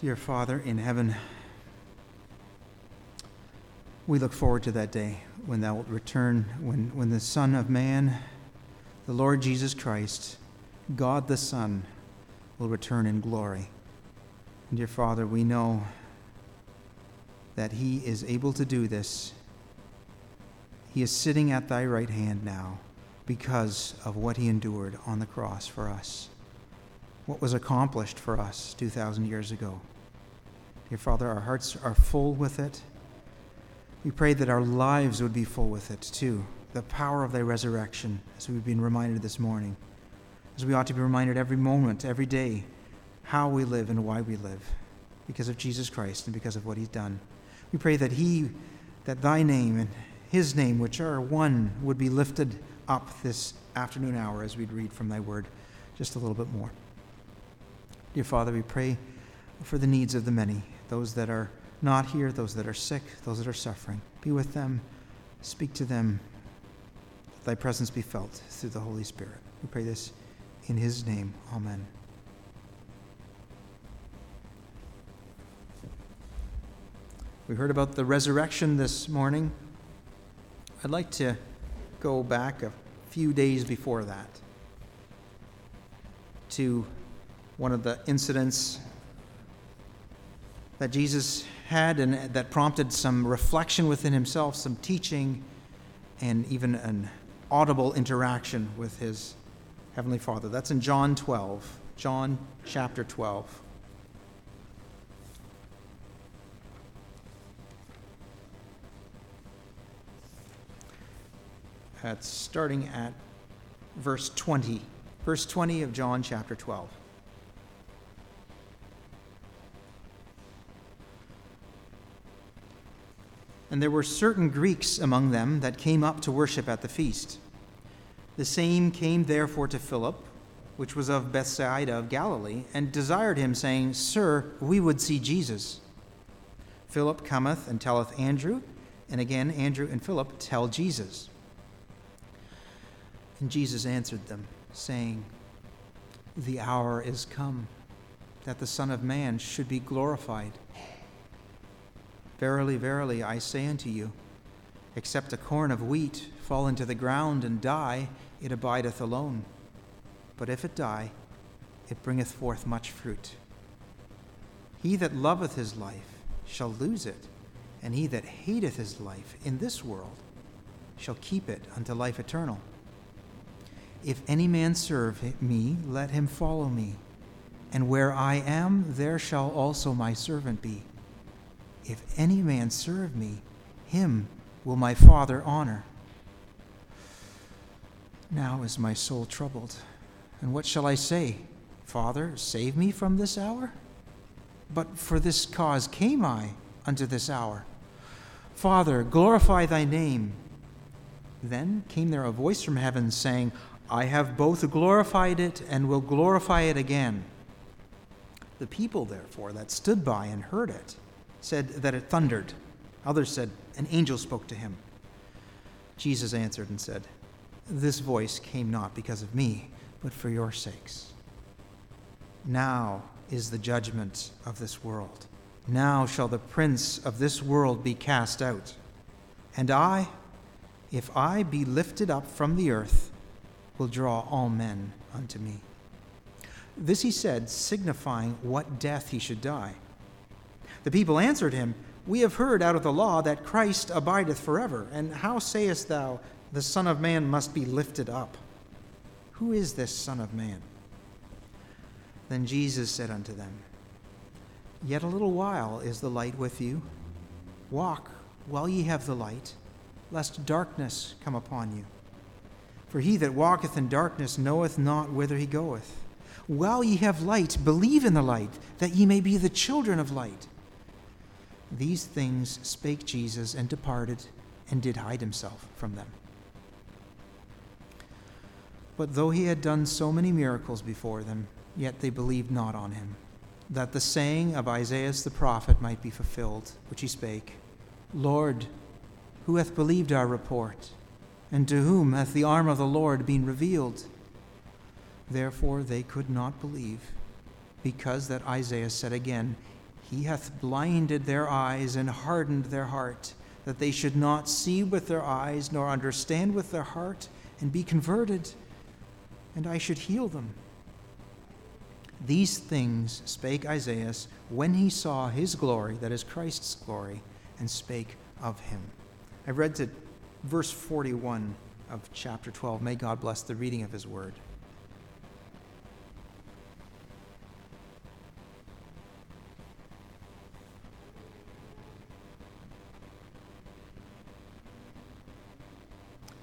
Dear Father in heaven, we look forward to that day when thou wilt return, when, when the Son of Man, the Lord Jesus Christ, God the Son, will return in glory. And dear Father, we know that he is able to do this. He is sitting at thy right hand now because of what he endured on the cross for us, what was accomplished for us 2,000 years ago. Dear Father, our hearts are full with it. We pray that our lives would be full with it too. The power of thy resurrection, as we've been reminded this morning, as we ought to be reminded every moment, every day, how we live and why we live, because of Jesus Christ and because of what he's done. We pray that he, that thy name and his name, which are one, would be lifted up this afternoon hour as we'd read from thy word just a little bit more. Dear Father, we pray for the needs of the many, those that are not here, those that are sick, those that are suffering. Be with them, speak to them. Let thy presence be felt through the Holy Spirit. We pray this in his name. Amen. We heard about the resurrection this morning. I'd like to go back a few days before that to one of the incidents that Jesus had and that prompted some reflection within himself, some teaching, and even an audible interaction with his Heavenly Father. That's in John 12, John chapter 12. That's starting at verse 20. Verse 20 of John chapter 12. And there were certain Greeks among them that came up to worship at the feast. The same came therefore to Philip, which was of Bethsaida of Galilee, and desired him, saying, Sir, we would see Jesus. Philip cometh and telleth Andrew, and again Andrew and Philip tell Jesus. And Jesus answered them, saying, The hour is come that the Son of Man should be glorified. Verily, verily, I say unto you, except a corn of wheat fall into the ground and die, it abideth alone. But if it die, it bringeth forth much fruit. He that loveth his life shall lose it, and he that hateth his life in this world shall keep it unto life eternal. If any man serve me, let him follow me. And where I am, there shall also my servant be. If any man serve me, him will my Father honor. Now is my soul troubled. And what shall I say? Father, save me from this hour? But for this cause came I unto this hour. Father, glorify thy name. Then came there a voice from heaven saying, I have both glorified it and will glorify it again. The people, therefore, that stood by and heard it said that it thundered. Others said, An angel spoke to him. Jesus answered and said, This voice came not because of me, but for your sakes. Now is the judgment of this world. Now shall the prince of this world be cast out. And I, if I be lifted up from the earth, will draw all men unto me. This he said, signifying what death he should die. The people answered him, We have heard out of the law that Christ abideth forever. And how sayest thou, the Son of Man must be lifted up? Who is this Son of Man? Then Jesus said unto them, Yet a little while is the light with you. Walk while ye have the light, lest darkness come upon you. For he that walketh in darkness knoweth not whither he goeth. While ye have light, believe in the light, that ye may be the children of light. These things spake Jesus, and departed, and did hide himself from them. But though he had done so many miracles before them, yet they believed not on him, that the saying of Isaiah the prophet might be fulfilled, which he spake Lord, who hath believed our report? And to whom hath the arm of the Lord been revealed? Therefore they could not believe, because that Isaiah said again, He hath blinded their eyes and hardened their heart, that they should not see with their eyes, nor understand with their heart, and be converted, and I should heal them. These things spake Isaiah when he saw his glory, that is Christ's glory, and spake of him. I read to verse 41 of chapter 12. May God bless the reading of his word.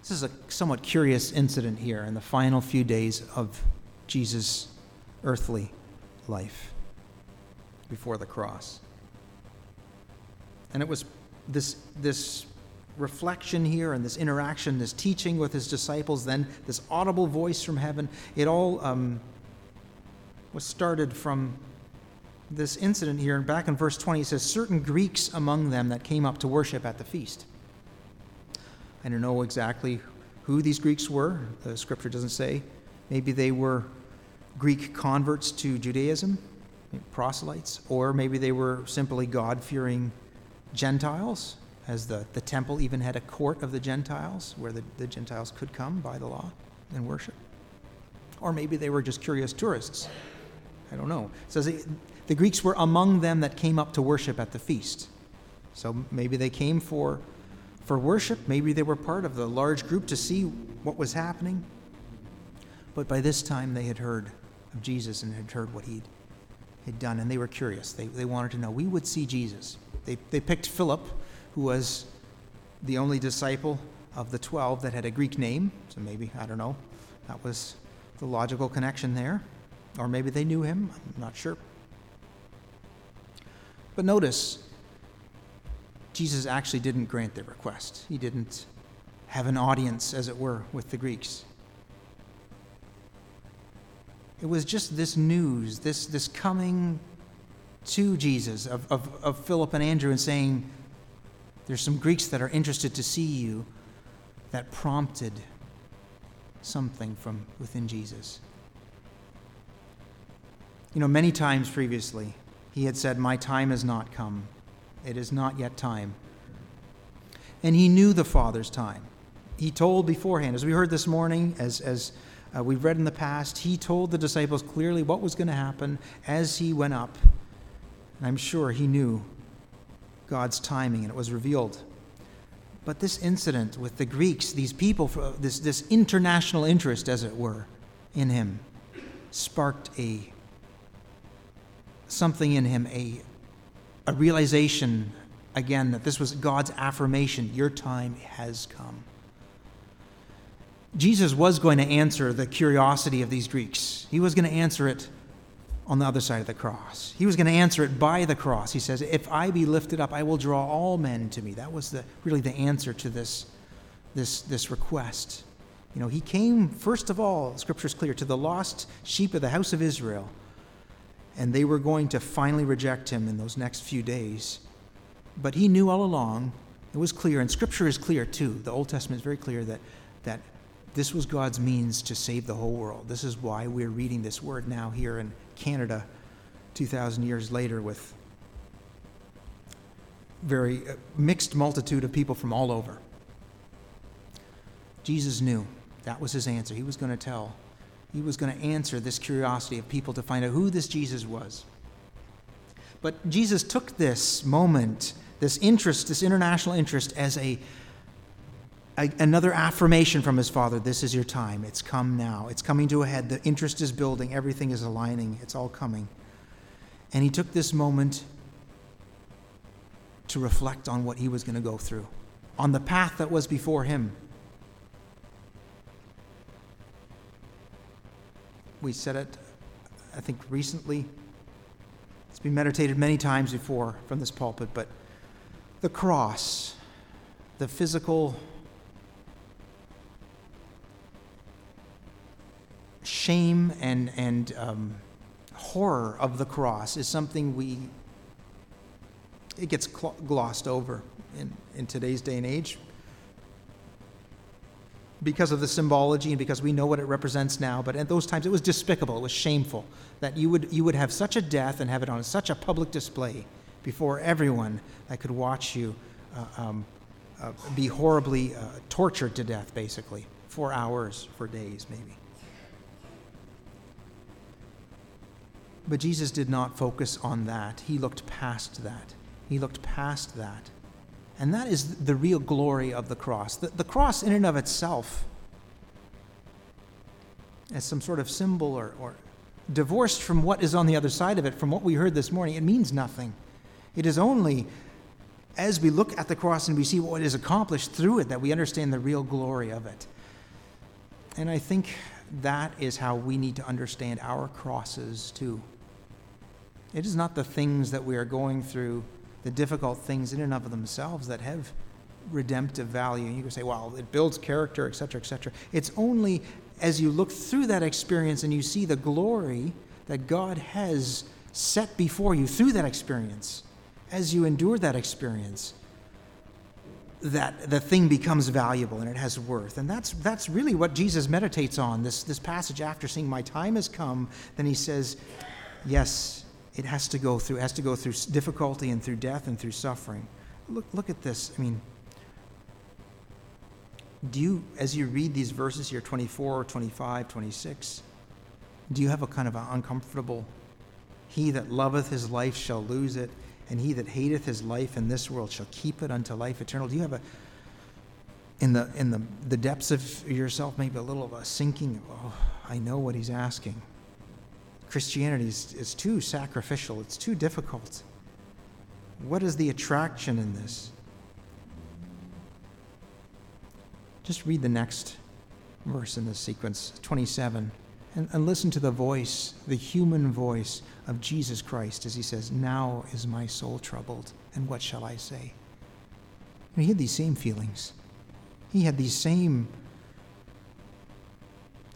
This is a somewhat curious incident here in the final few days of Jesus' earthly life before the cross. And it was this, this reflection here and this interaction, this teaching with his disciples, then this audible voice from heaven, it all um, was started from this incident here. And back in verse 20, it says, Certain Greeks among them that came up to worship at the feast. I don't know exactly who these Greeks were. The scripture doesn't say. Maybe they were Greek converts to Judaism, proselytes, or maybe they were simply God fearing Gentiles, as the, the temple even had a court of the Gentiles where the, the Gentiles could come by the law and worship. Or maybe they were just curious tourists. I don't know. It says the Greeks were among them that came up to worship at the feast. So maybe they came for for worship. Maybe they were part of the large group to see what was happening. But by this time, they had heard of Jesus and had heard what he had done, and they were curious. They, they wanted to know. We would see Jesus. They, they picked Philip, who was the only disciple of the 12 that had a Greek name. So maybe, I don't know, that was the logical connection there. Or maybe they knew him. I'm not sure. But notice, Jesus actually didn't grant their request. He didn't have an audience, as it were, with the Greeks. It was just this news, this, this coming to Jesus of, of, of Philip and Andrew and saying, There's some Greeks that are interested to see you, that prompted something from within Jesus. You know, many times previously, he had said, My time has not come. It is not yet time. And he knew the Father's time. He told beforehand, as we heard this morning, as, as uh, we've read in the past, he told the disciples clearly what was going to happen as he went up. And I'm sure he knew God's timing, and it was revealed. But this incident with the Greeks, these people, this, this international interest, as it were, in him, sparked a something in him, a, a realization again that this was God's affirmation your time has come. Jesus was going to answer the curiosity of these Greeks. He was going to answer it on the other side of the cross. He was going to answer it by the cross. He says, If I be lifted up, I will draw all men to me. That was the, really the answer to this, this, this request. You know, he came, first of all, Scripture is clear, to the lost sheep of the house of Israel and they were going to finally reject him in those next few days. But he knew all along, it was clear, and Scripture is clear too. The Old Testament is very clear that, that this was God's means to save the whole world. This is why we're reading this word now here in Canada 2,000 years later with very uh, mixed multitude of people from all over. Jesus knew that was his answer. He was going to tell he was going to answer this curiosity of people to find out who this Jesus was. But Jesus took this moment, this interest, this international interest, as a, a, another affirmation from his father this is your time. It's come now. It's coming to a head. The interest is building. Everything is aligning. It's all coming. And he took this moment to reflect on what he was going to go through, on the path that was before him. We said it, I think, recently. It's been meditated many times before from this pulpit, but the cross, the physical shame and, and um, horror of the cross is something we, it gets glossed over in, in today's day and age. Because of the symbology and because we know what it represents now. But at those times, it was despicable. It was shameful that you would, you would have such a death and have it on such a public display before everyone that could watch you uh, um, uh, be horribly uh, tortured to death, basically, for hours, for days, maybe. But Jesus did not focus on that. He looked past that. He looked past that. And that is the real glory of the cross. The, the cross, in and of itself, as some sort of symbol or, or divorced from what is on the other side of it, from what we heard this morning, it means nothing. It is only as we look at the cross and we see what is accomplished through it that we understand the real glory of it. And I think that is how we need to understand our crosses too. It is not the things that we are going through, the difficult things in and of themselves that have redemptive value. And you can say, well, it builds character, etc., etc. It's only as you look through that experience and you see the glory that God has set before you through that experience, as you endure that experience, that the thing becomes valuable and it has worth. And that's, that's really what Jesus meditates on this, this passage after seeing my time has come. Then he says, Yes, it has to go through, has to go through difficulty and through death and through suffering. Look, look at this. I mean, do you, as you read these verses here, 24, 25, 26, do you have a kind of an uncomfortable, he that loveth his life shall lose it, and he that hateth his life in this world shall keep it unto life eternal? Do you have a, in the, in the, the depths of yourself, maybe a little of a sinking, oh, I know what he's asking. Christianity is, is too sacrificial, it's too difficult. What is the attraction in this? Just read the next verse in this sequence, 27, and, and listen to the voice, the human voice of Jesus Christ as he says, Now is my soul troubled, and what shall I say? And he had these same feelings. He had these same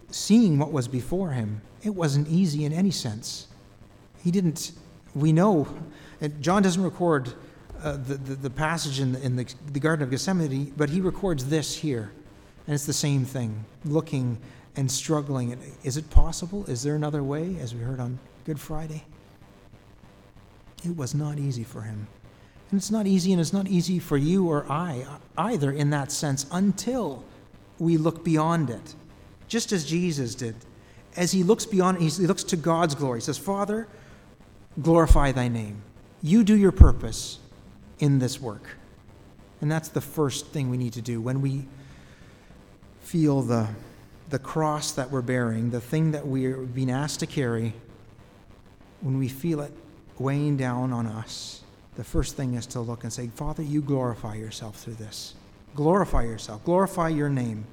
seeing what was before him it wasn't easy in any sense. He didn't, we know, John doesn't record uh, the, the, the, passage in, the, in the, the Garden of Gethsemane, but he records this here. And it's the same thing looking and struggling. Is it possible? Is there another way, as we heard on Good Friday? It was not easy for him. And it's not easy, and it's not easy for you or I either in that sense until we look beyond it, just as Jesus did as he looks beyond, he looks to God's glory. He says, Father, glorify thy name. You do your purpose in this work. And that's the first thing we need to do when we feel the, the cross that we're bearing, the thing that we're being asked to carry, when we feel it weighing down on us, the first thing is to look and say, Father, you glorify yourself through this. Glorify yourself, glorify your name.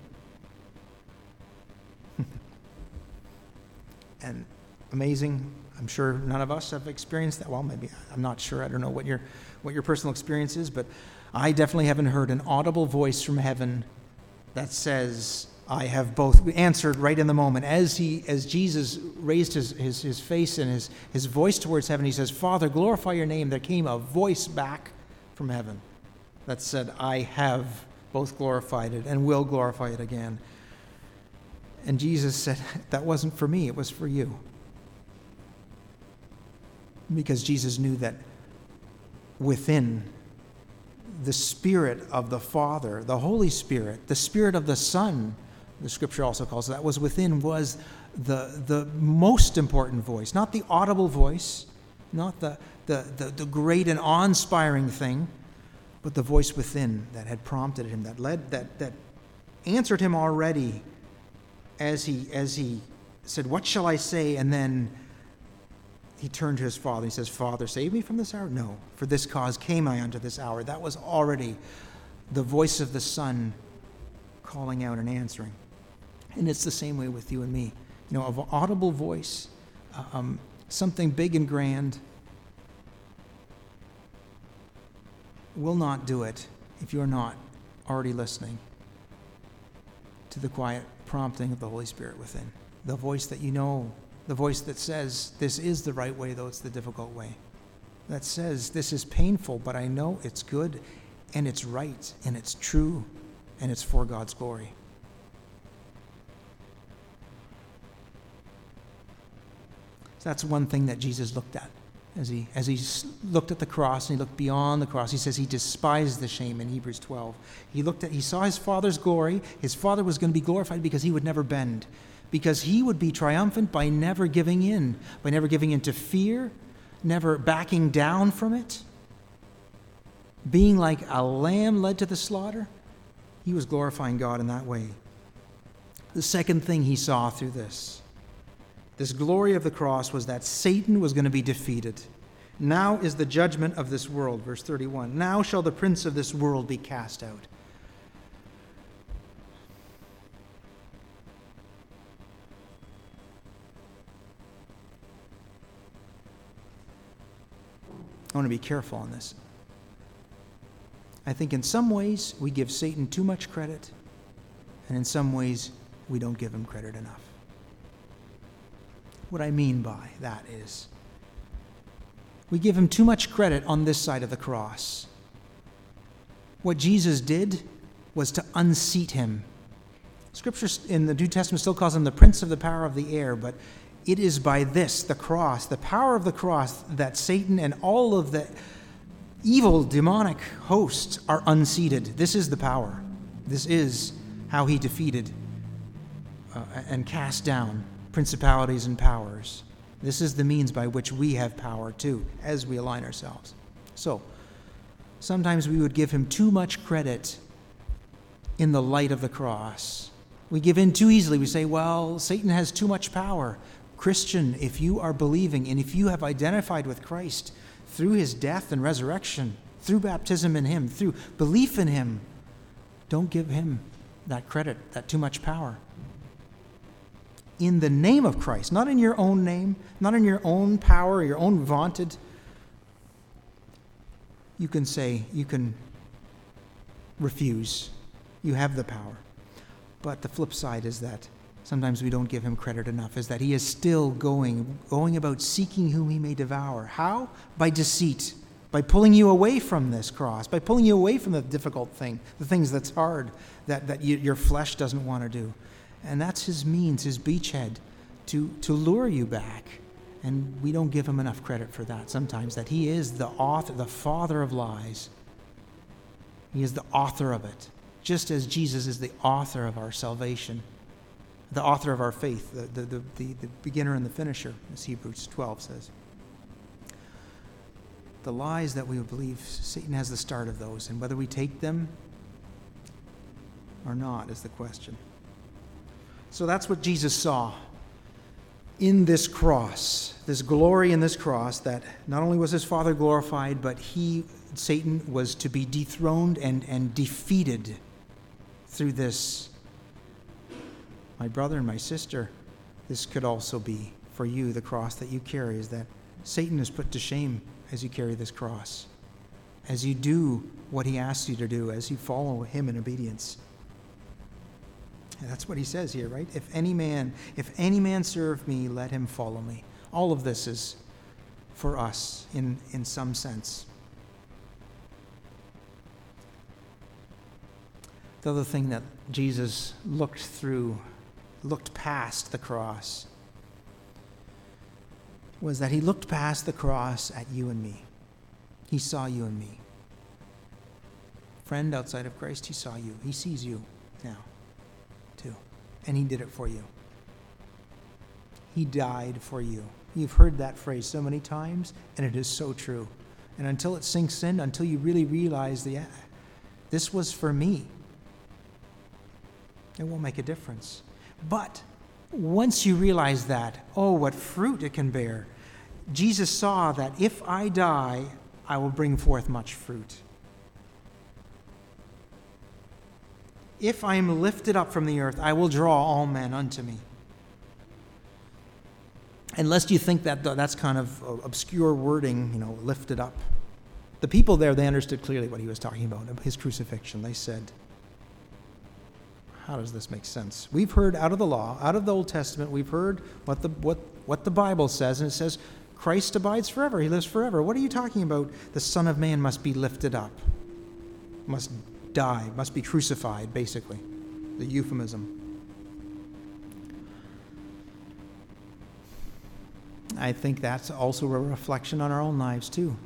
And amazing. I'm sure none of us have experienced that. Well, maybe I'm not sure. I don't know what your what your personal experience is, but I definitely haven't heard an audible voice from heaven that says, I have both answered right in the moment. As he as Jesus raised his, his, his face and his, his voice towards heaven, he says, Father, glorify your name. There came a voice back from heaven that said, I have both glorified it and will glorify it again. And Jesus said, That wasn't for me, it was for you. Because Jesus knew that within the Spirit of the Father, the Holy Spirit, the Spirit of the Son, the scripture also calls that was within was the, the most important voice, not the audible voice, not the, the, the, the great and awe inspiring thing, but the voice within that had prompted him, that led, that, that answered him already as he, as he said, What shall I say? And then he turned to his father. and He says, Father, save me from this hour? No, for this cause came I unto this hour. That was already the voice of the Son calling out and answering. And it's the same way with you and me. You know, of audible voice, um, something big and grand will not do it if you're not already listening to the quiet prompting of the Holy Spirit within. The voice that you know, the voice that says, This is the right way, though it's the difficult way. That says, This is painful, but I know it's good and it's right and it's true and it's for God's glory. So that's one thing that Jesus looked at as he, as he looked at the cross and he looked beyond the cross. He says he despised the shame in Hebrews 12. He looked at, he saw his father's glory. His father was going to be glorified because he would never bend, because he would be triumphant by never giving in, by never giving in to fear, never backing down from it, being like a lamb led to the slaughter. He was glorifying God in that way. The second thing he saw through this this glory of the cross was that Satan was going to be defeated. Now is the judgment of this world. Verse 31. Now shall the prince of this world be cast out. I want to be careful on this. I think in some ways we give Satan too much credit, and in some ways we don't give him credit enough. What I mean by that is, we give him too much credit on this side of the cross. What Jesus did was to unseat him. Scripture in the New Testament still calls him the prince of the power of the air, but it is by this, the cross, the power of the cross, that Satan and all of the evil demonic hosts are unseated. This is the power. This is how he defeated uh, and cast down principalities and powers. This is the means by which we have power too, as we align ourselves. So, sometimes we would give him too much credit in the light of the cross. We give in too easily. We say, well, Satan has too much power. Christian, if you are believing and if you have identified with Christ through his death and resurrection, through baptism in him, through belief in him, don't give him that credit, that too much power in the name of Christ, not in your own name, not in your own power, your own vaunted. You can say, you can refuse. You have the power. But the flip side is that sometimes we don't give him credit enough, is that he is still going, going about seeking whom he may devour. How? By deceit, by pulling you away from this cross, by pulling you away from the difficult thing, the things that's hard, that, that you, your flesh doesn't want to do. And that's his means, his beachhead to, to lure you back. And we don't give him enough credit for that sometimes, that he is the author, the father of lies. He is the author of it, just as Jesus is the author of our salvation, the author of our faith, the, the, the, the, beginner and the finisher, as Hebrews 12 says. The lies that we believe, Satan has the start of those, and whether we take them or not is the question. So that's what Jesus saw in this cross, this glory in this cross, that not only was his Father glorified, but he, Satan, was to be dethroned and, and defeated through this. My brother and my sister, this could also be for you the cross that you carry, is that Satan is put to shame as you carry this cross, as you do what he asks you to do, as you follow him in obedience. That's what he says here, right? If any man, if any man serve me, let him follow me. All of this is for us in, in some sense. The other thing that Jesus looked through, looked past the cross, was that he looked past the cross at you and me. He saw you and me. Friend outside of Christ, he saw you. He sees you. And He did it for you. He died for you. You've heard that phrase so many times, and it is so true. And until it sinks in, until you really realize that yeah, this was for me, it won't make a difference. But once you realize that, oh, what fruit it can bear. Jesus saw that if I die, I will bring forth much fruit. If I am lifted up from the earth, I will draw all men unto me. Unless you think that that's kind of uh, obscure wording, you know, lifted up. The people there, they understood clearly what he was talking about, his crucifixion. They said, How does this make sense? We've heard out of the law, out of the Old Testament, we've heard what the, what, what the Bible says, and it says, Christ abides forever. He lives forever. What are you talking about? The Son of Man must be lifted up, must die, must be crucified, basically, the euphemism. I think that's also a reflection on our own lives, too.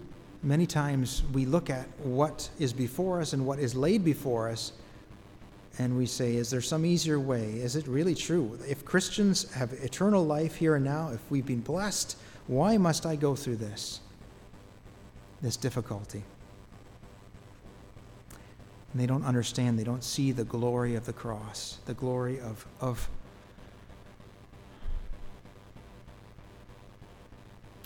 Many times we look at what is before us and what is laid before us, and we say, Is there some easier way? Is it really true? If Christians have eternal life here and now, if we've been blessed, why must I go through this? This difficulty. And they don't understand, they don't see the glory of the cross, the glory of, of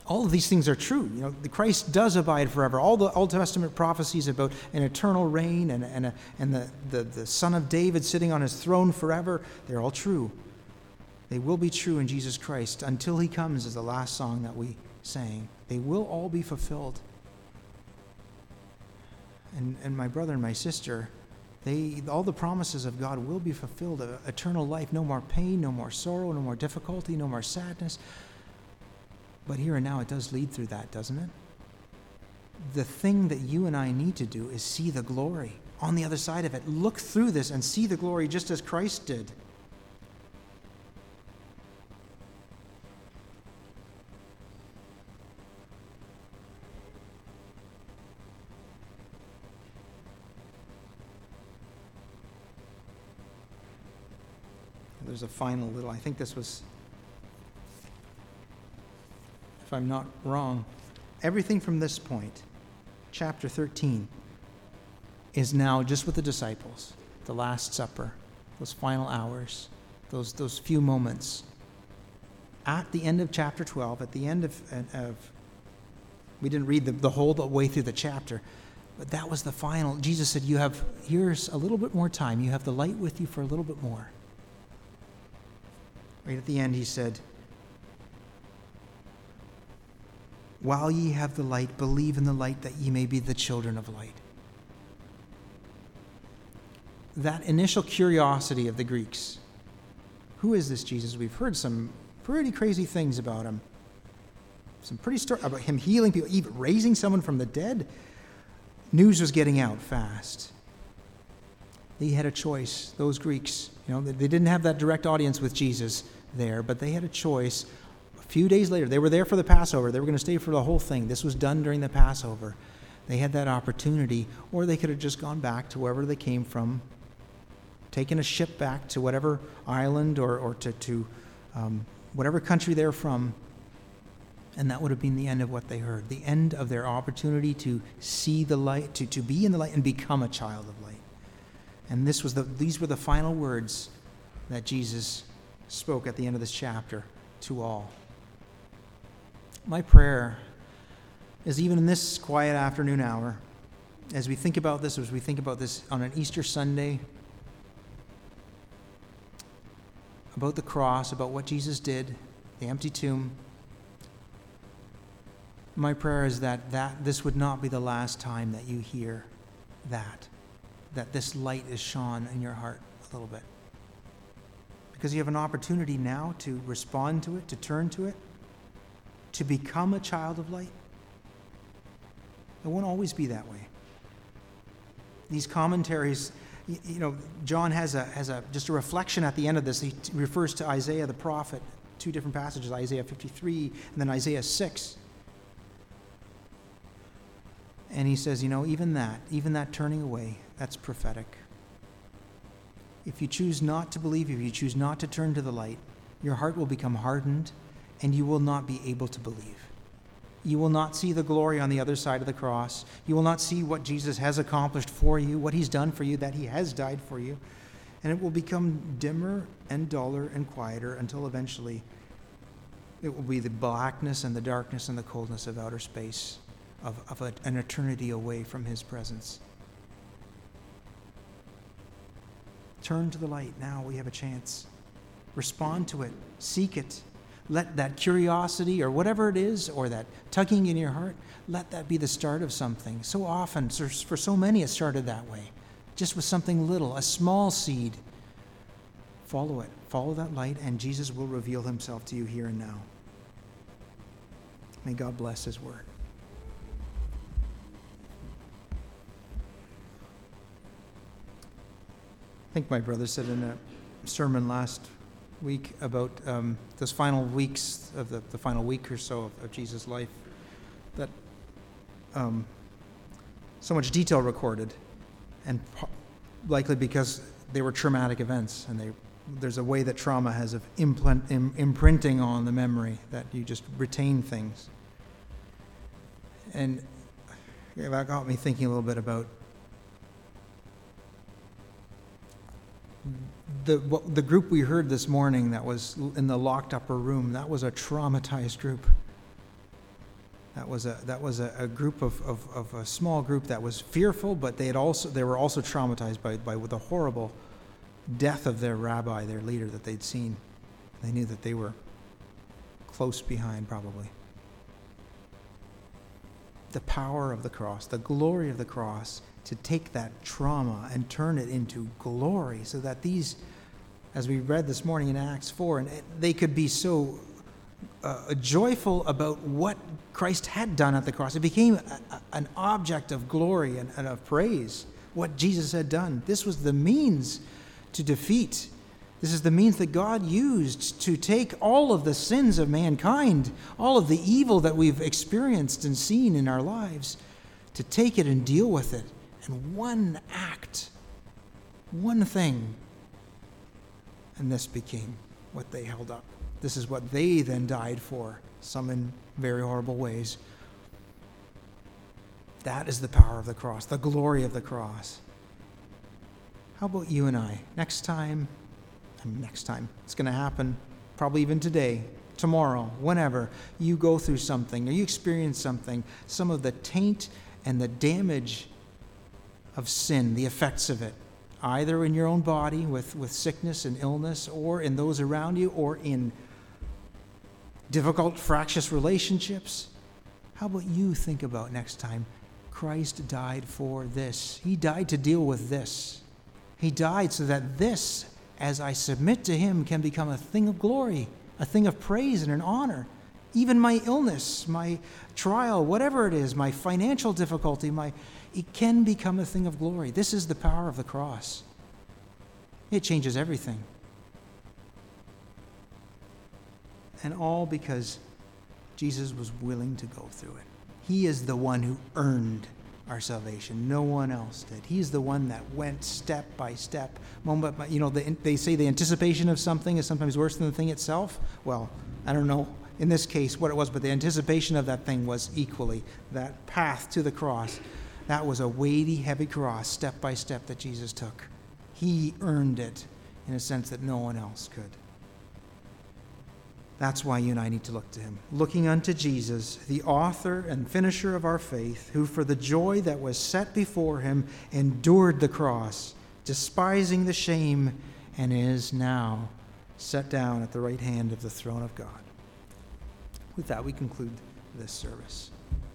all of these things are true. You know, the Christ does abide forever. All the Old Testament prophecies about an eternal reign and, and, a, and the, the, the Son of David sitting on his throne forever, they're all true. They will be true in Jesus Christ until he comes, is the last song that we sang. They will all be fulfilled. And, and my brother and my sister, they, all the promises of God will be fulfilled. Uh, eternal life, no more pain, no more sorrow, no more difficulty, no more sadness, but here and now, it does lead through that, doesn't it? The thing that you and I need to do is see the glory on the other side of it. Look through this and see the glory just as Christ did. There's a final little, I think this was if I'm not wrong, everything from this point, chapter 13, is now just with the disciples, the Last Supper, those final hours, those, those few moments. At the end of chapter 12, at the end of, of we didn't read the, the whole way through the chapter, but that was the final. Jesus said, You have, here's a little bit more time. You have the light with you for a little bit more. Right at the end, he said, While ye have the light, believe in the light that ye may be the children of light. That initial curiosity of the Greeks who is this Jesus? We've heard some pretty crazy things about him. Some pretty story about him healing people, even raising someone from the dead. News was getting out fast. They had a choice, those Greeks. You know, they didn't have that direct audience with Jesus there, but they had a choice A few days later, they were there for the Passover. They were going to stay for the whole thing. This was done during the Passover. They had that opportunity, or they could have just gone back to wherever they came from, taken a ship back to whatever island or, or to, to um, whatever country they're from, and that would have been the end of what they heard the end of their opportunity to see the light, to, to be in the light and become a child of light. And this was the, these were the final words that Jesus spoke at the end of this chapter to all my prayer is even in this quiet afternoon hour, as we think about this, as we think about this on an Easter Sunday, about the cross, about what Jesus did, the empty tomb, my prayer is that, that this would not be the last time that you hear that, that this light is shone in your heart a little bit. Because you have an opportunity now to respond to it, to turn to it, to become a child of light? It won't always be that way. These commentaries, you know, John has a has a just a reflection at the end of this. He refers to Isaiah the prophet, two different passages, Isaiah 53 and then Isaiah 6. And he says, you know, even that, even that turning away, that's prophetic. If you choose not to believe, if you choose not to turn to the light, your heart will become hardened and you will not be able to believe. You will not see the glory on the other side of the cross. You will not see what Jesus has accomplished for you, what he's done for you, that he has died for you. And it will become dimmer and duller and quieter until eventually it will be the blackness and the darkness and the coldness of outer space, of, of a, an eternity away from his presence. Turn to the light now. We have a chance. Respond to it, seek it let that curiosity or whatever it is, or that tugging in your heart, let that be the start of something. So often, for so many, it started that way, just with something little, a small seed. Follow it, follow that light, and Jesus will reveal himself to you here and now. May God bless his word. Think my brother said in a sermon last week about um, those final weeks of the, the final week or so of, of Jesus' life that um, so much detail recorded, and likely because they were traumatic events, and they, there's a way that trauma has of implant, Im, imprinting on the memory that you just retain things. And that got me thinking a little bit about the, the group we heard this morning that was in the locked upper room, that was a traumatized group. That was a, that was a, a group of, of, of, a small group that was fearful, but they, had also, they were also traumatized by, by the horrible death of their rabbi, their leader that they'd seen. They knew that they were close behind, probably. The power of the cross, the glory of the cross to take that trauma and turn it into glory so that these, as we read this morning in Acts 4, and they could be so uh, joyful about what Christ had done at the cross. It became a, a, an object of glory and, and of praise, what Jesus had done. This was the means to defeat. This is the means that God used to take all of the sins of mankind, all of the evil that we've experienced and seen in our lives, to take it and deal with it and one act, one thing. And this became what they held up. This is what they then died for, some in very horrible ways. That is the power of the cross, the glory of the cross. How about you and I? Next time, Next time, it's going to happen, probably even today, tomorrow, whenever you go through something or you experience something, some of the taint and the damage of sin, the effects of it, either in your own body with, with sickness and illness, or in those around you, or in difficult, fractious relationships. How about you think about next time? Christ died for this. He died to deal with this. He died so that this, as I submit to Him, can become a thing of glory, a thing of praise and an honor. Even my illness, my trial, whatever it is, my financial difficulty, my it can become a thing of glory. This is the power of the cross. It changes everything. And all because Jesus was willing to go through it. He is the one who earned our salvation. No one else did. He's the one that went step by step, moment by, you know, the, they say the anticipation of something is sometimes worse than the thing itself. Well, I don't know in this case what it was, but the anticipation of that thing was equally that path to the cross that was a weighty, heavy cross, step by step, that Jesus took. He earned it in a sense that no one else could. That's why you and I need to look to him. Looking unto Jesus, the author and finisher of our faith, who for the joy that was set before him endured the cross, despising the shame, and is now set down at the right hand of the throne of God. With that, we conclude this service.